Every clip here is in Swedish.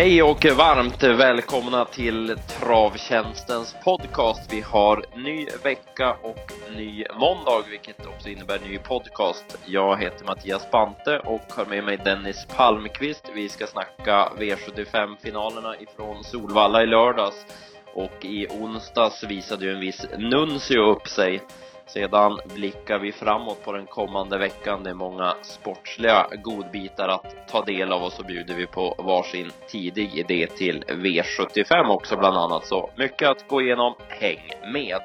Hej och varmt välkomna till Travtjänstens podcast. Vi har ny vecka och ny måndag, vilket också innebär ny podcast. Jag heter Mattias Bante och har med mig Dennis Palmqvist. Vi ska snacka V75-finalerna ifrån Solvalla i lördags och i onsdags visade ju en viss Nuncio upp sig. Sedan blickar vi framåt på den kommande veckan. Det är många sportsliga godbitar att ta del av och så bjuder vi på varsin tidig idé till V75 också bland annat. Så mycket att gå igenom. Häng med!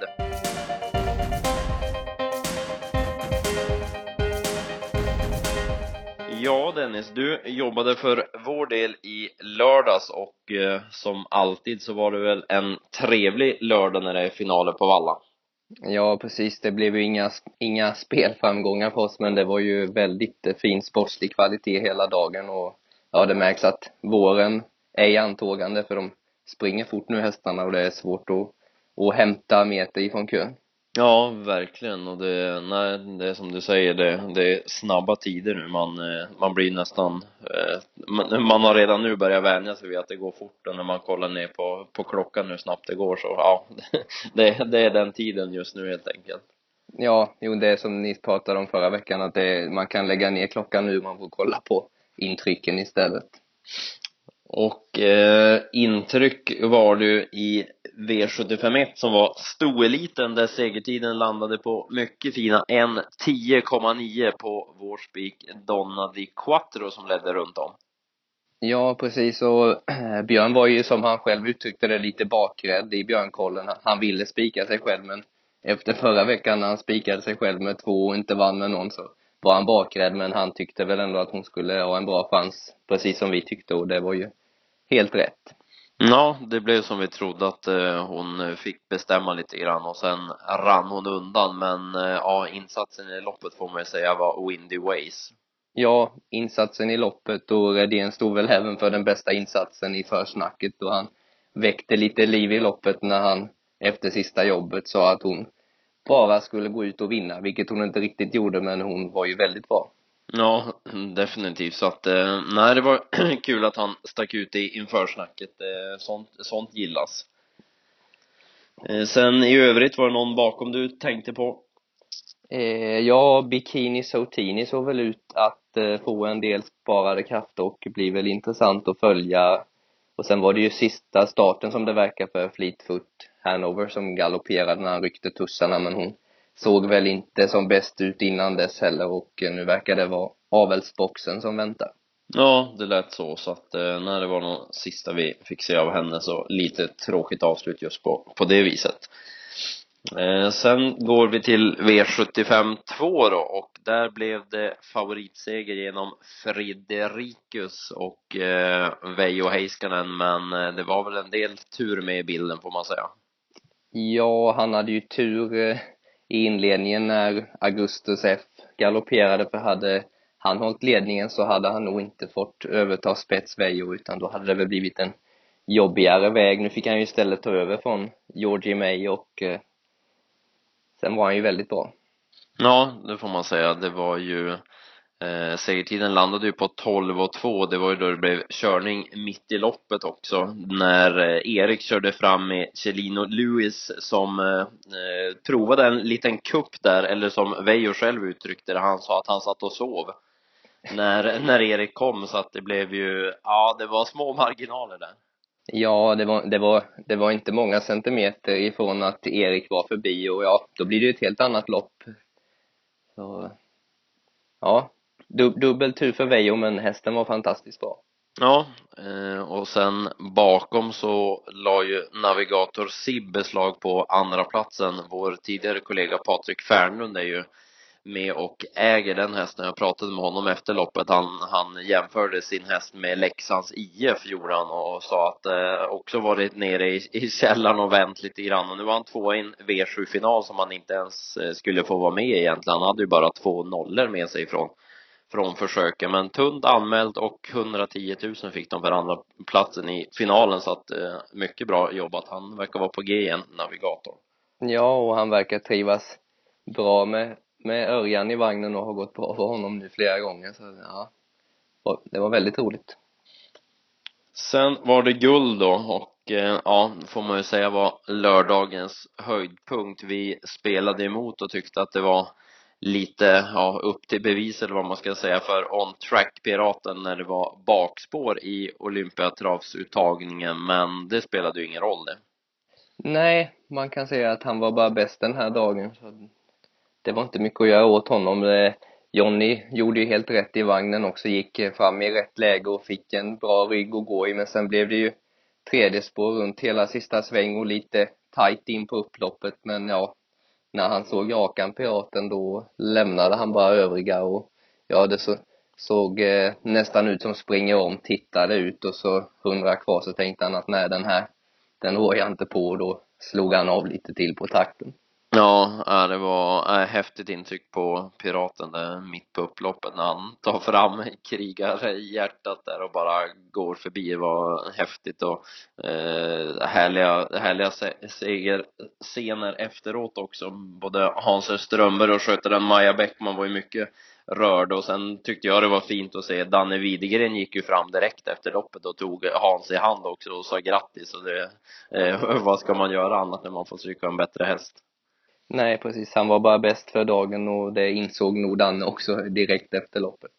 Ja, Dennis, du jobbade för vår del i lördags och eh, som alltid så var det väl en trevlig lördag när det är finaler på Valla. Ja, precis. Det blev ju inga, inga spelframgångar för oss, men det var ju väldigt fin sportslig kvalitet hela dagen och ja, det märks att våren är i antågande för de springer fort nu hästarna och det är svårt att, att hämta meter ifrån kön. Ja, verkligen. Och det, nej, det är som du säger, det, det är snabba tider nu. Man, eh, man blir nästan, eh, man, man har redan nu börjat vänja sig vid att det går fort och när man kollar ner på, på klockan hur snabbt det går så, ja, det, det är den tiden just nu helt enkelt. Ja, jo, det är som ni pratade om förra veckan, att det, man kan lägga ner klockan nu, man får kolla på intrycken istället. Och eh, intryck var du i V751 som var stoeliten där segertiden landade på mycket fina 1.10,9 på vår spik Donna di Quattro som ledde runt om. Ja, precis. Och eh, Björn var ju som han själv uttryckte det lite bakrädd i Björnkollen. Han ville spika sig själv men efter förra veckan när han spikade sig själv med två och inte vann med någon så var han bakrädd men han tyckte väl ändå att hon skulle ha en bra chans precis som vi tyckte och det var ju helt rätt. Ja, det blev som vi trodde att eh, hon eh, fick bestämma lite grann och sen rann hon undan men eh, ja, insatsen i loppet får man ju säga var Windy Ways. Ja, insatsen i loppet och Redén stod väl även för den bästa insatsen i försnacket då han väckte lite liv i loppet när han efter sista jobbet sa att hon bara skulle gå ut och vinna, vilket hon inte riktigt gjorde men hon var ju väldigt bra. Ja, definitivt. Så att, eh, nej, det var kul att han stack ut i införsnacket. Eh, sånt, sånt gillas. Eh, sen i övrigt, var det någon bakom du tänkte på? Eh, ja, Bikini Sotini såg väl ut att eh, få en del sparade krafter och blir väl intressant att följa. Och sen var det ju sista starten som det verkar för Fleetfoot Hanover som galopperade när han ryckte tussarna, men hon såg väl inte som bäst ut innan dess heller och nu verkar det vara avelsboxen som väntar. Ja, det lät så, så att eh, när det var någon sista vi fick se av henne så lite tråkigt avslut just på, på det viset. Eh, sen går vi till V75 2 då och där blev det favoritseger genom Friderikus och eh, Veijo Heiskanen men eh, det var väl en del tur med i bilden får man säga. Ja, han hade ju tur eh, i inledningen när Augustus F galopperade för hade han hållit ledningen så hade han nog inte fått överta spets Veijo utan då hade det väl blivit en jobbigare väg. Nu fick han ju istället ta över från Georgie May och eh, sen var han ju väldigt bra. Ja, det får man säga. Det var ju Eh, segertiden landade ju på 12 och 2. Det var ju då det blev körning mitt i loppet också. När eh, Erik körde fram med Celino Lewis som eh, eh, provade en liten kupp där, eller som Veijo själv uttryckte det, han sa att han satt och sov. När, när Erik kom så att det blev ju, ja det var små marginaler där. Ja, det var, det var, det var inte många centimeter ifrån att Erik var förbi och ja, då blir det ju ett helt annat lopp. Så, ja, Dub dubbel tur för Veijo, men hästen var fantastiskt bra. Ja, eh, och sen bakom så la ju navigator Sib beslag på andra platsen. Vår tidigare kollega Patrik Fernlund är ju med och äger den hästen. Jag pratade med honom efter loppet. Han, han jämförde sin häst med Leksands IF gjorde han och sa att eh, också varit nere i, i källaren och vänt lite grann. Och nu var han två i en V7-final som han inte ens eh, skulle få vara med i egentligen. Han hade ju bara två nollor med sig ifrån från försöken. Men tunt anmält och 110 000 fick de för andra platsen i finalen så att eh, mycket bra jobbat. Han verkar vara på G igen, navigator. Ja, och han verkar trivas bra med, med Örjan i vagnen och har gått bra för honom nu flera gånger. Så ja, det var väldigt roligt. Sen var det guld då och eh, ja, får man ju säga var lördagens höjdpunkt. Vi spelade emot och tyckte att det var lite, ja, upp till bevis eller vad man ska säga för on track piraten när det var bakspår i Olympiatravsuttagningen men det spelade ju ingen roll det. Nej, man kan säga att han var bara bäst den här dagen. Så det var inte mycket att göra åt honom. Eh, Jonny gjorde ju helt rätt i vagnen också, gick fram i rätt läge och fick en bra rygg att gå i, men sen blev det ju tredje spår runt hela sista sväng och lite tight in på upploppet, men ja, när han såg Jakan Piraten då lämnade han bara övriga och ja, det så, såg eh, nästan ut som springer om, tittade ut och så hundra kvar så tänkte han att nej, den här, den rår jag inte på och då slog han av lite till på takten. Ja, det var äh, häftigt intryck på Piraten där mitt på upploppet när han tar fram krigarhjärtat där och bara går förbi. Det var häftigt och eh, härliga, härliga segerscener efteråt också. Både Hans Strömberg och skötaren Maja Bäckman var ju mycket rörda och sen tyckte jag det var fint att se Danne Widegren gick ju fram direkt efter loppet och tog Hans i hand också och sa grattis och det, eh, vad ska man göra annat när man får stryka en bättre häst? Nej, precis. Han var bara bäst för dagen och det insåg nog Danne också direkt efter loppet.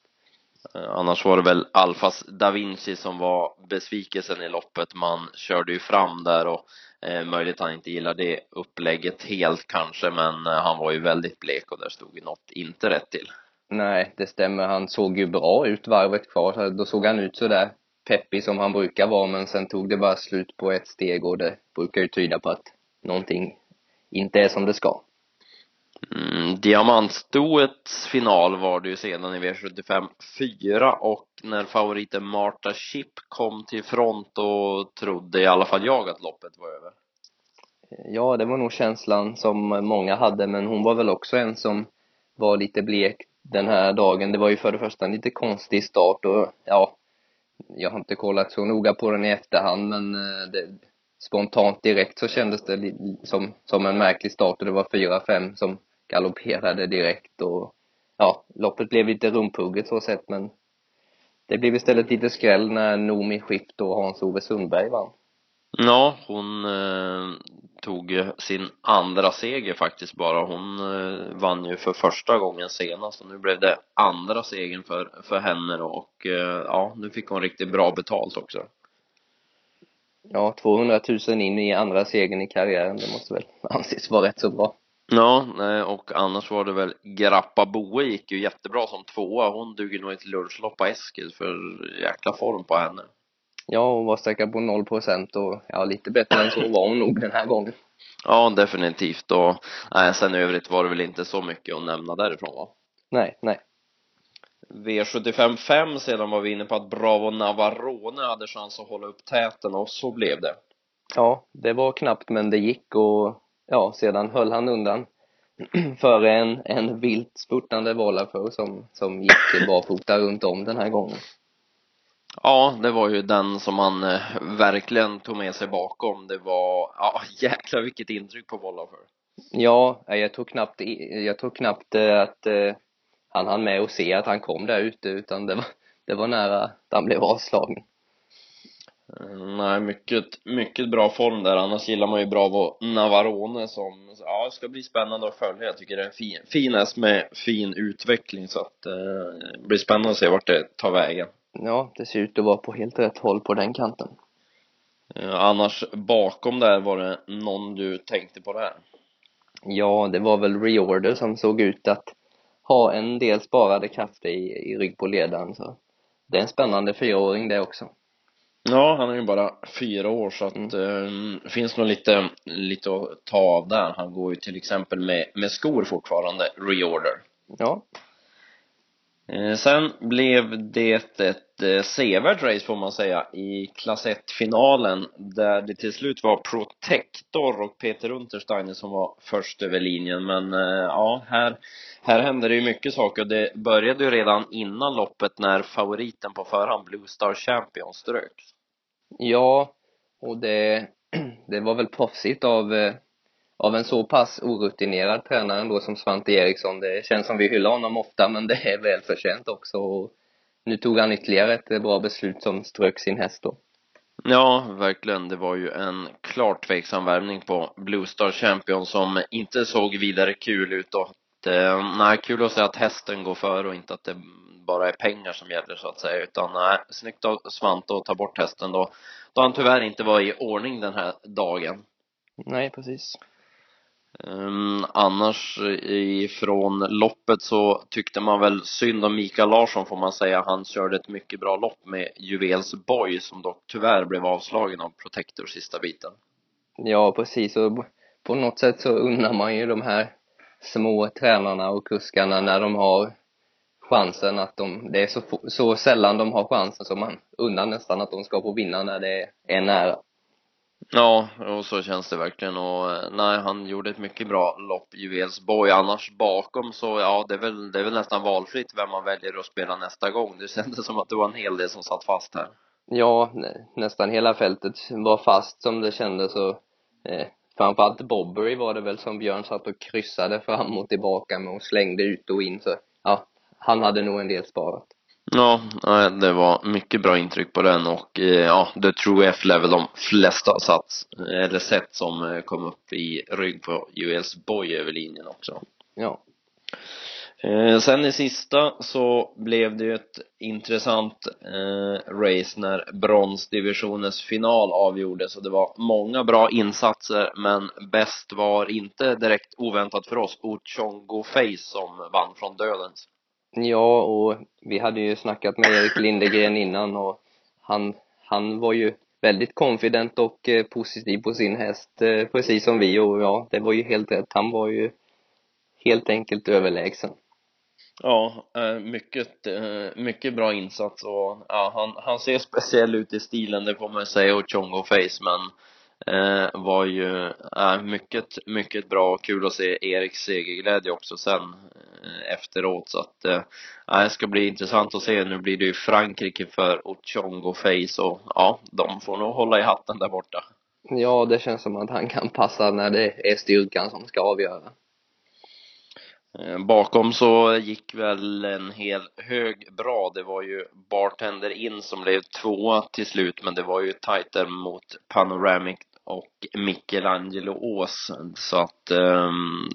Eh, annars var det väl Alfas Da Vinci som var besvikelsen i loppet. Man körde ju fram där och eh, möjligt han inte gillar det upplägget helt kanske, men eh, han var ju väldigt blek och där stod ju något inte rätt till. Nej, det stämmer. Han såg ju bra ut varvet kvar. Då såg han ut sådär peppig som han brukar vara, men sen tog det bara slut på ett steg och det brukar ju tyda på att någonting inte är som det ska. Mm, Diamantstoets final var det ju sedan i V75 4 och när favoriten Marta Chip kom till front och trodde i alla fall jag att loppet var över. Ja, det var nog känslan som många hade, men hon var väl också en som var lite blek den här dagen. Det var ju för det första en lite konstig start och ja, jag har inte kollat så noga på den i efterhand, men eh, det, spontant direkt så kändes det som, som en märklig start och det var fyra, fem som galopperade direkt och ja, loppet blev lite rumphugget så sett men det blev istället lite skräll när Nomi Skift och Hans-Ove Sundberg vann. Ja, hon eh, tog sin andra seger faktiskt bara. Hon eh, vann ju för första gången senast och nu blev det andra segern för, för henne då och eh, ja, nu fick hon riktigt bra betalt också ja, 200 000 in i andra segern i karriären, det måste väl anses vara rätt så bra. Ja, och annars var det väl Grappa Boe gick ju jättebra som tvåa. Hon duger nog ett lunchlopp på Eskil för jäkla form på henne. Ja, hon var säkert på noll procent och ja, lite bättre än så var hon nog den här gången. Ja, definitivt och nej, sen i övrigt var det väl inte så mycket att nämna därifrån va? Nej, nej. V75 5 sedan var vi inne på att Bravo Navarone hade chans att hålla upp täten och så blev det. Ja, det var knappt men det gick och ja, sedan höll han undan före en, en vilt spurtande Volafur som, som gick barfota runt om den här gången. Ja, det var ju den som han eh, verkligen tog med sig bakom. Det var, ja jäklar vilket intryck på Volafur. Ja, jag tror knappt, jag tror knappt eh, att eh, han hann med att se att han kom där ute utan det var, det var nära att han blev avslagen. Mm, nej, mycket, mycket bra form där. Annars gillar man ju Bravo Navarone som, ja, det ska bli spännande att följa. Jag tycker det är en fin, fin häst med fin utveckling så att eh, det blir spännande att se vart det tar vägen. Ja, det ser ut att vara på helt rätt håll på den kanten. Eh, annars bakom där var det någon du tänkte på det här? Ja, det var väl Reorder som såg ut att ha en del sparade krafter i, i rygg på ledaren så det är en spännande fyraåring det också. Ja, han är ju bara fyra år så att mm. eh, finns nog lite, lite att ta av där. Han går ju till exempel med, med skor fortfarande, reorder. Ja. Eh, sen blev det ett eh, sevärt race får man säga i klass 1-finalen där det till slut var Protector och Peter Untersteiner som var först över linjen men eh, ja, här, här hände det ju mycket saker och det började ju redan innan loppet när favoriten på förhand Blue Star Champion ströks. Ja, och det, det var väl proffsigt av av en så pass orutinerad tränare ändå som Svante Eriksson. Det känns som vi hyllar honom ofta, men det är välförtjänt också. Och nu tog han ytterligare ett bra beslut som strök sin häst då. Ja, verkligen. Det var ju en klart tveksam värvning på Blue Star Champion som inte såg vidare kul ut och eh, nej, kul att se att hästen går före och inte att det bara är pengar som gäller så att säga utan nej, snyggt av Svante att ta bort hästen då då han tyvärr inte var i ordning den här dagen. Nej, precis. Um, annars ifrån loppet så tyckte man väl synd om Mikael Larsson får man säga. Han körde ett mycket bra lopp med Juvels Boy som dock tyvärr blev avslagen av Protector sista biten. Ja, precis. Och på något sätt så undrar man ju de här små tränarna och kuskarna när de har chansen att de, det är så, så sällan de har chansen så man undrar nästan att de ska få vinna när det är nära. Ja, och så känns det verkligen och eh, nej, han gjorde ett mycket bra lopp, Juvelsborg. Annars bakom så, ja, det är väl, det är väl nästan valfritt vem man väljer att spela nästa gång. Det kändes som att det var en hel del som satt fast här. Ja, nästan hela fältet var fast som det kändes och eh, framförallt Bobbery var det väl som Björn satt och kryssade fram och tillbaka med och slängde ut och in så, ja, han hade nog en del sparat. Ja, det var mycket bra intryck på den och eh, ja, The True F level de flesta har satt, eller sett som eh, kom upp i rygg på US Boy över linjen också. Ja. Eh, sen i sista så blev det ju ett intressant eh, race när bronsdivisionens final avgjordes och det var många bra insatser men bäst var inte direkt oväntat för oss Ochongo Face som vann från dödens. Ja, och vi hade ju snackat med Erik Lindegren innan och han, han var ju väldigt confident och eh, positiv på sin häst, eh, precis som vi och ja, det var ju helt rätt. Han var ju helt enkelt överlägsen. Ja, eh, mycket, eh, mycket bra insats och ja, han, han ser speciell ut i stilen, det får man säga, och Chongo Face, men eh, var ju eh, mycket, mycket bra och kul att se Eriks segerglädje också sen efteråt så att eh, det ska bli intressant att se. Nu blir det ju Frankrike för Ochongo Face och ja, de får nog hålla i hatten där borta. Ja, det känns som att han kan passa när det är styrkan som ska avgöra. Eh, bakom så gick väl en hel hög bra. Det var ju Bartender in som blev tvåa till slut, men det var ju tajtare mot Panoramic och Michelangelo Ås. Så att um,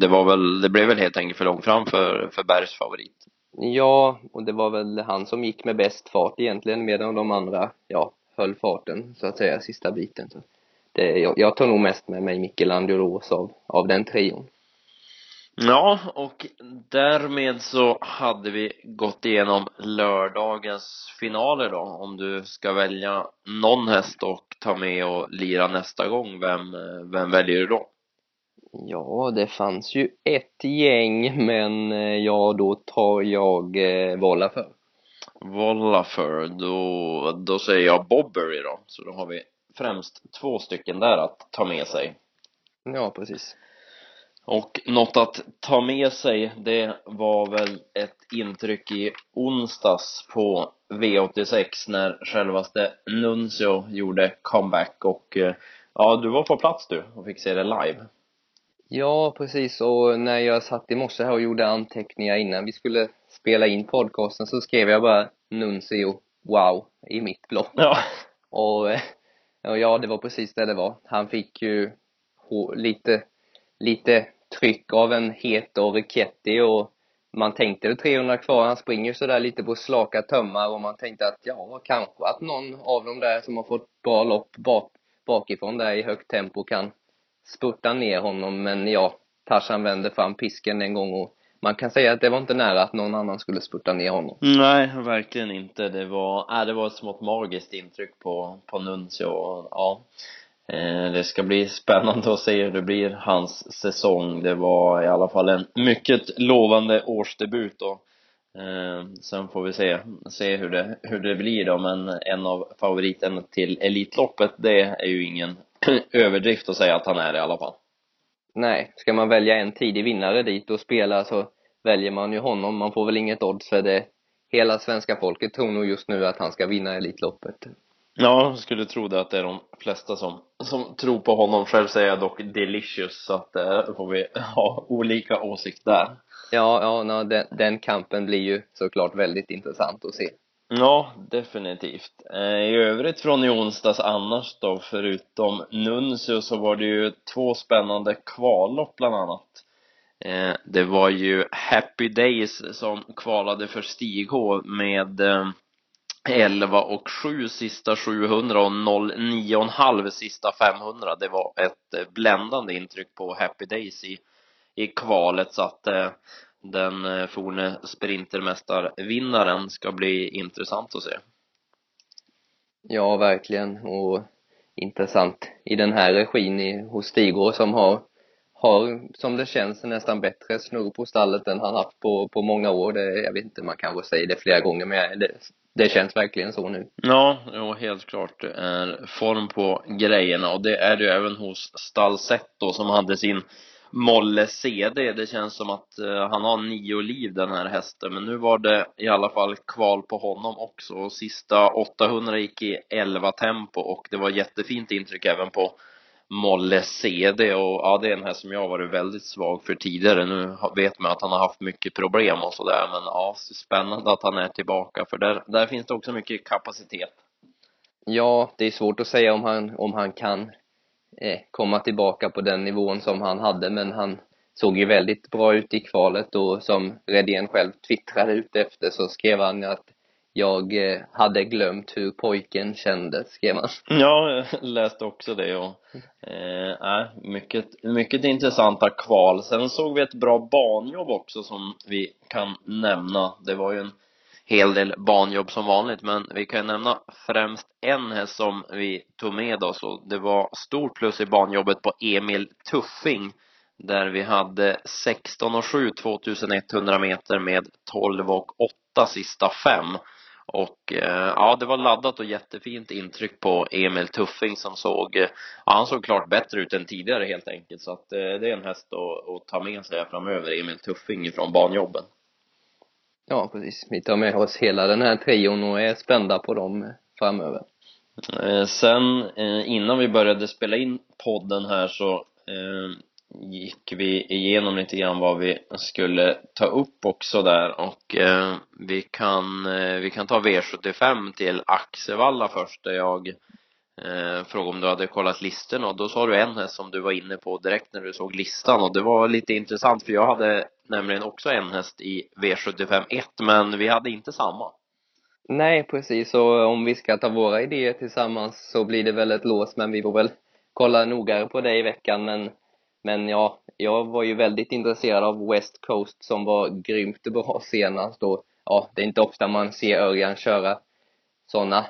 det var väl, det blev väl helt enkelt för långt fram för, för Bergs favorit. Ja, och det var väl han som gick med bäst fart egentligen, medan de andra, ja, höll farten så att säga, sista biten. Så det, jag, jag tar nog mest med mig Michelangelo Ås av, av den trion. Ja, och därmed så hade vi gått igenom lördagens finaler då. Om du ska välja någon häst och ta med och lira nästa gång, vem, vem väljer du då? Ja, det fanns ju ett gäng, men eh, ja, då tar jag eh, Wallafer. Wallafer, då, då säger jag Bobbery då. Så då har vi främst två stycken där att ta med sig. Ja, precis. Och något att ta med sig, det var väl ett intryck i onsdags på V86 när självaste Nuncio gjorde comeback och eh, ja, du var på plats du och fick se det live. Ja, precis. Och när jag satt i morse här och gjorde anteckningar innan vi skulle spela in podcasten så skrev jag bara Nuncio, wow, i mitt block. Ja. Och, och ja, det var precis det det var. Han fick ju lite, lite tryck av en het och Ricchetti och man tänkte 300 kvar, han springer sådär lite på slaka tömmar och man tänkte att ja, kanske att någon av dem där som har fått bra lopp bak, bakifrån där i högt tempo kan spurta ner honom, men ja, Tarzan vände fram pisken en gång och man kan säga att det var inte nära att någon annan skulle spurta ner honom. Nej, verkligen inte. Det var, äh, det var ett smått magiskt intryck på, på Nuncio och ja, Eh, det ska bli spännande att se hur det blir hans säsong. Det var i alla fall en mycket lovande årsdebut och eh, sen får vi se, se hur det, hur det blir då, men en av favoriterna till Elitloppet, det är ju ingen överdrift att säga att han är i alla fall. Nej, ska man välja en tidig vinnare dit och spela så väljer man ju honom. Man får väl inget odds för det. Hela svenska folket tror nog just nu att han ska vinna Elitloppet. Ja, jag skulle tro det att det är de flesta som, som tror på honom. Själv säger jag dock delicious, så att eh, får vi ha olika åsikt där. Ja, ja, no, den, den kampen blir ju såklart väldigt intressant att se. Ja, definitivt. Eh, I övrigt från i onsdags annars då, förutom Nuncio så var det ju två spännande kvallopp bland annat. Eh, det var ju Happy Days som kvalade för Stig-H med 11 och 7 sista 700 och 09,5 sista 500. Det var ett eh, bländande intryck på Happy Days i, i kvalet så att eh, den eh, forne sprintermästarvinnaren ska bli intressant att se. Ja, verkligen. Och intressant i den här regin i, hos Stigå som har, har, som det känns, nästan bättre snurr på stallet än han haft på, på många år. Det, jag vet inte, man kanske säger det flera gånger, men det, det känns verkligen så nu. Ja, ja, helt klart. Det är form på grejerna och det är det ju även hos Stalsetto som hade sin Molle CD. Det känns som att uh, han har nio liv den här hästen, men nu var det i alla fall kval på honom också. Och sista 800 gick i 11 tempo och det var jättefint intryck även på Molle CD och ja, det är en häst som jag har varit väldigt svag för tidigare. Nu vet man att han har haft mycket problem och sådär, men ja, spännande att han är tillbaka för där, där finns det också mycket kapacitet. Ja, det är svårt att säga om han, om han kan eh, komma tillbaka på den nivån som han hade men han såg ju väldigt bra ut i kvalet och som Redén själv twittrade ut efter så skrev han att jag eh, hade glömt hur pojken kändes, skrev han. Ja, jag läste också det och eh, mycket, mycket intressanta kval. Sen såg vi ett bra banjobb också som vi kan nämna. Det var ju en hel del banjobb som vanligt men vi kan nämna främst en häst som vi tog med oss och det var stort plus i banjobbet på Emil Tuffing där vi hade 16 och 7 2100 meter med 12 och 8 sista fem och eh, ja, det var laddat och jättefint intryck på Emil Tuffing som såg, ja, han såg klart bättre ut än tidigare helt enkelt så att eh, det är en häst att, att ta med sig framöver, Emil Tuffing från banjobben. Ja, precis. Vi tar med oss hela den här trion och är spända på dem framöver. Eh, sen eh, innan vi började spela in podden här så eh, gick vi igenom lite grann vad vi skulle ta upp också där och eh, vi kan, eh, vi kan ta V75 till Axevalla först där jag eh, frågade om du hade kollat listorna och då sa du en häst som du var inne på direkt när du såg listan och det var lite intressant för jag hade nämligen också en häst i V75 1 men vi hade inte samma. Nej, precis. Och om vi ska ta våra idéer tillsammans så blir det väl ett lås, men vi får väl kolla noggrannare på det i veckan. Men, men ja, jag var ju väldigt intresserad av West Coast som var grymt bra senast och ja, det är inte ofta man ser Örjan köra sådana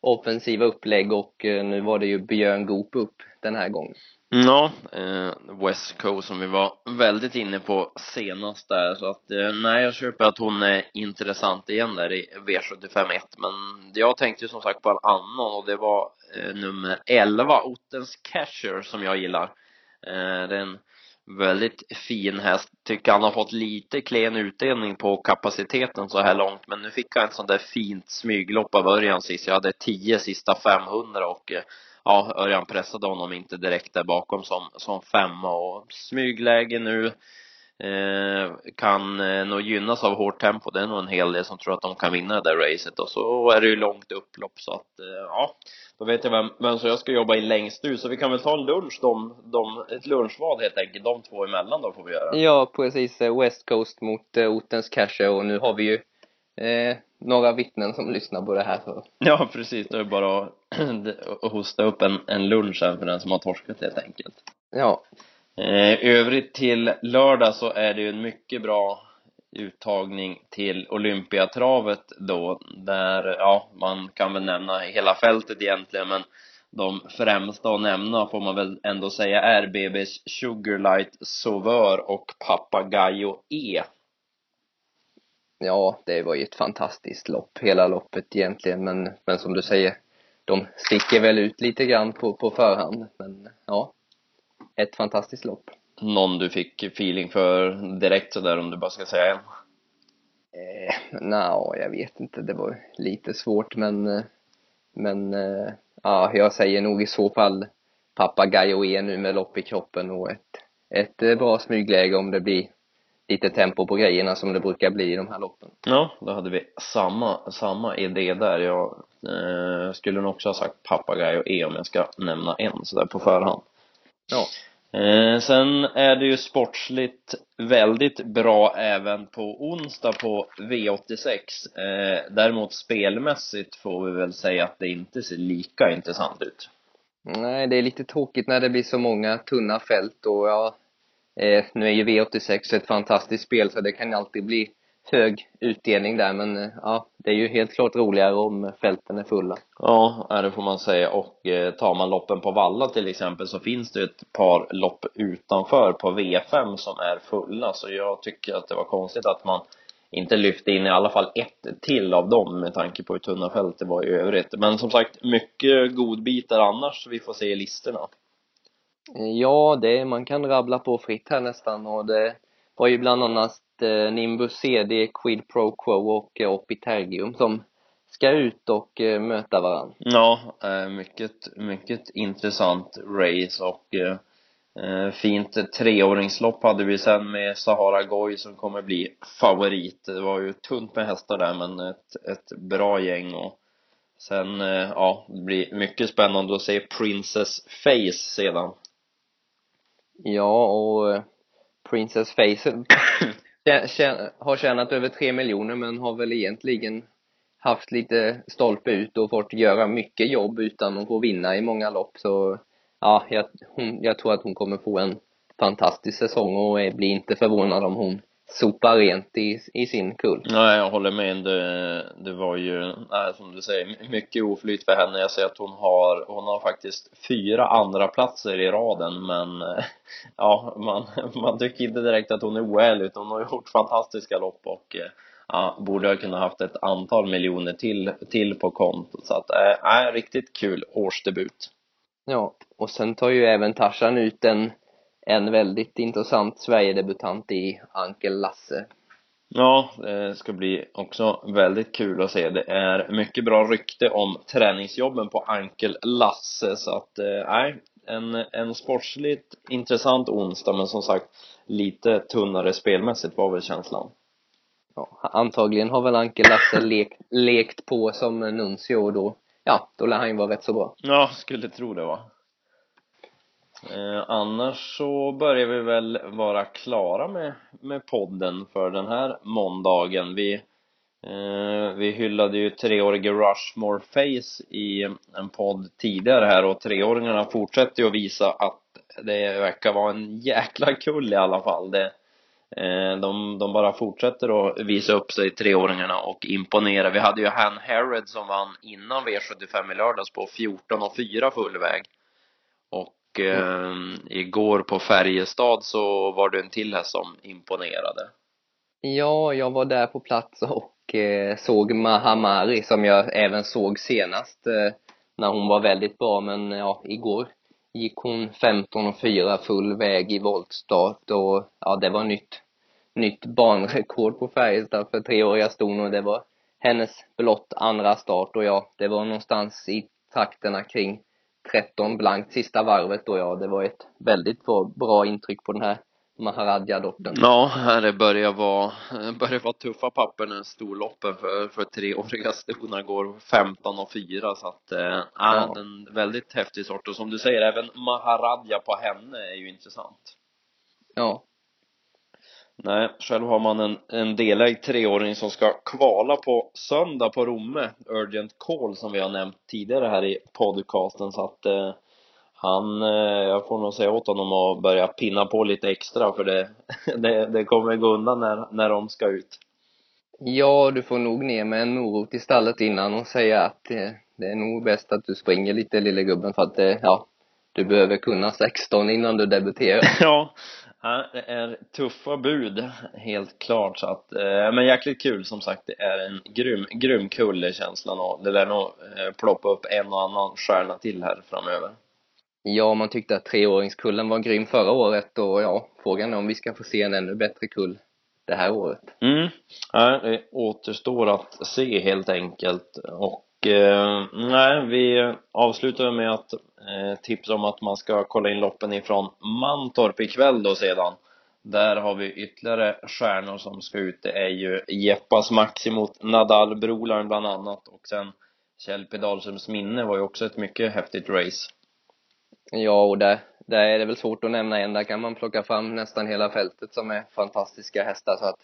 offensiva upplägg och eh, nu var det ju Björn Goop upp den här gången. Mm, ja, eh, West Coast som vi var väldigt inne på senast där så att eh, nej jag köper att hon är intressant igen där i V75.1. men jag tänkte ju som sagt på en annan och det var nummer 11 Ottens Casher som jag gillar Eh, det är en väldigt fin häst. Tycker han har fått lite klen utdelning på kapaciteten så här långt men nu fick han ett sånt där fint smyglopp av Örjan sist. Jag hade 10 sista 500 och eh, ja, Örjan pressade honom inte direkt där bakom som, som femma och smygläge nu kan eh, nog gynnas av hårt tempo. Det är nog en hel del som tror att de kan vinna det där racet och så är det ju långt upplopp så att eh, ja, då vet jag vem, vem som jag ska jobba i längst ut så vi kan väl ta en lunch de, de, ett lunchvad helt enkelt, de två emellan då får vi göra. Ja, precis. West Coast mot Otens Casher och nu har vi ju eh, några vittnen som lyssnar på det här för. Ja, precis. Det är bara att hosta upp en, en lunch här för den som har torskat helt enkelt. Ja. Eh, övrigt till lördag så är det ju en mycket bra uttagning till Olympiatravet då, där, ja, man kan väl nämna hela fältet egentligen, men de främsta att nämna får man väl ändå säga är BB's Sugarlight Sauveur och Papagayo E. Ja, det var ju ett fantastiskt lopp, hela loppet egentligen, men, men som du säger, de sticker väl ut lite grann på, på förhand, men ja, ett fantastiskt lopp. Någon du fick feeling för direkt sådär om du bara ska säga en? Eh, no, jag vet inte, det var lite svårt men, eh, men eh, ja, jag säger nog i så fall Papagayo E nu med lopp i kroppen och ett, ett eh, bra smygläge om det blir lite tempo på grejerna som det brukar bli i de här loppen. Ja, då hade vi samma, samma idé där. Jag eh, skulle nog också ha sagt Papagaj och E om jag ska nämna en sådär på förhand. Ja. Eh, sen är det ju sportsligt väldigt bra även på onsdag på V86. Eh, däremot spelmässigt får vi väl säga att det inte ser lika intressant ut. Nej, det är lite tråkigt när det blir så många tunna fält och ja, eh, nu är ju V86 ett fantastiskt spel så det kan alltid bli hög utdelning där men eh, ja, det är ju helt klart roligare om fälten är fulla. Ja, det får man säga och eh, tar man loppen på Valla till exempel så finns det ett par lopp utanför på V5 som är fulla så jag tycker att det var konstigt att man inte lyfte in i alla fall ett till av dem med tanke på hur tunna fält det var i övrigt. Men som sagt, mycket godbitar annars så vi får se i listorna. Ja, det, man kan rabbla på fritt här nästan och det var ju bland annat eh, Nimbus CD, Quid Pro Quo och eh, Opitergium som ska ut och eh, möta varann. Ja, mycket, mycket intressant race och fint treåringslopp hade vi sen med Sahara Goy som kommer bli favorit. Det var ju tunt med hästar där men ett, ett bra gäng och sen, ja, det blir mycket spännande att se Princess Face sedan. Ja, och Princess Face. Har tjänat över tre miljoner men har väl egentligen haft lite stolpe ut och fått göra mycket jobb utan att få vinna i många lopp. Så ja, jag, hon, jag tror att hon kommer få en fantastisk säsong och blir inte förvånad om hon sopar rent i, i sin kull. Nej, jag håller med. Det, det var ju, nej, som du säger, mycket oflyt för henne. Jag ser att hon har, hon har faktiskt fyra andra platser i raden, men ja, man, man tycker inte direkt att hon är oärlig, utan hon har gjort fantastiska lopp och ja, borde ha kunnat haft ett antal miljoner till, till på kontot. Så att, äh, riktigt kul årsdebut. Ja, och sen tar ju även Tarzan ut en en väldigt intressant Sverigedebutant i Ankel Lasse. Ja, det ska bli också väldigt kul att se. Det är mycket bra rykte om träningsjobben på Ankel Lasse så att, eh, nej, en, en sportsligt intressant onsdag men som sagt lite tunnare spelmässigt var väl känslan. Ja, antagligen har väl Ankel Lasse lekt, lekt på som Nuncio och då, ja, då lär han ju vara rätt så bra. Ja, skulle tro det va. Eh, annars så börjar vi väl vara klara med, med podden för den här måndagen. Vi, eh, vi hyllade ju treårige Rushmore Face i en podd tidigare här och treåringarna fortsätter ju att visa att det verkar vara en jäkla kull i alla fall. Det, eh, de, de bara fortsätter att visa upp sig, treåringarna, och imponera. Vi hade ju Han Herod som vann innan V75 i lördags på 14 och 4 full väg. Och eh, igår på Färjestad så var du en till häst som imponerade. Ja, jag var där på plats och eh, såg Mahamari som jag även såg senast eh, när hon var väldigt bra men eh, ja, igår gick hon 15 och 4 full väg i voltstart och ja, det var nytt, nytt banrekord på Färjestad för treåriga ston och det var hennes blott andra start och ja, det var någonstans i trakterna kring 13 blankt sista varvet och ja, det var ett väldigt bra intryck på den här Maharadja-dottern. Ja, det börjar vara, börjar vara tuffa papper när storloppen för, för treåriga stona går 15 och 4 så att, äh, ja. en väldigt häftig sort och som du säger, även Maharadja på henne är ju intressant. Ja, Nej, själv har man en, en delägd treåring som ska kvala på söndag på Romme, Urgent Call som vi har nämnt tidigare här i podcasten så att eh, han, eh, jag får nog säga åt honom att börja pinna på lite extra för det, det, det kommer gå undan när, när de ska ut. Ja, du får nog ner med en morot i stallet innan och säga att eh, det är nog bäst att du springer lite lille gubben för att, eh, ja, du behöver kunna 16 innan du debuterar. ja, Ja, det är tuffa bud, helt klart. Så att, eh, men jäkligt kul som sagt. Det är en grym, grym kulle känslan och det lär nog eh, ploppa upp en och annan stjärna till här framöver. Ja, man tyckte att treåringskullen var grym förra året och ja, frågan är om vi ska få se en ännu bättre kull det här året. Mm. Ja, det återstår att se helt enkelt. Och eh, nej, vi avslutar med att eh, tipsa om att man ska kolla in loppen ifrån Mantorp ikväll då sedan Där har vi ytterligare stjärnor som ska ut. Det är ju Jeppas Maxi mot Nadal Brolarn bland annat och sen Kjell P Dahlströms minne var ju också ett mycket häftigt race. Ja, och där, där är det väl svårt att nämna en. Där kan man plocka fram nästan hela fältet som är fantastiska hästar så att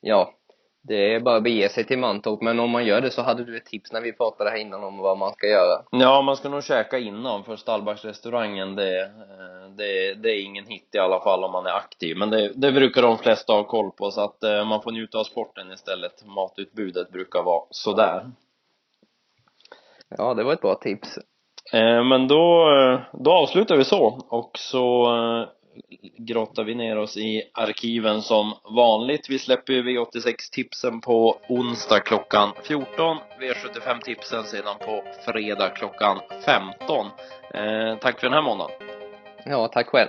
ja, det är bara att bege sig till Mantorp, men om man gör det så hade du ett tips när vi pratade här innan om vad man ska göra. Ja, man ska nog käka innan för Stallbacksrestaurangen det, eh, det, det är ingen hit i alla fall om man är aktiv. Men det, det brukar de flesta ha koll på så att eh, man får njuta av sporten istället. Matutbudet brukar vara sådär. Ja, det var ett bra tips. Eh, men då, då avslutar vi så och så grottar vi ner oss i arkiven som vanligt. Vi släpper ju V86-tipsen på onsdag klockan 14, V75-tipsen sedan på fredag klockan 15. Eh, tack för den här måndagen. Ja, tack själv.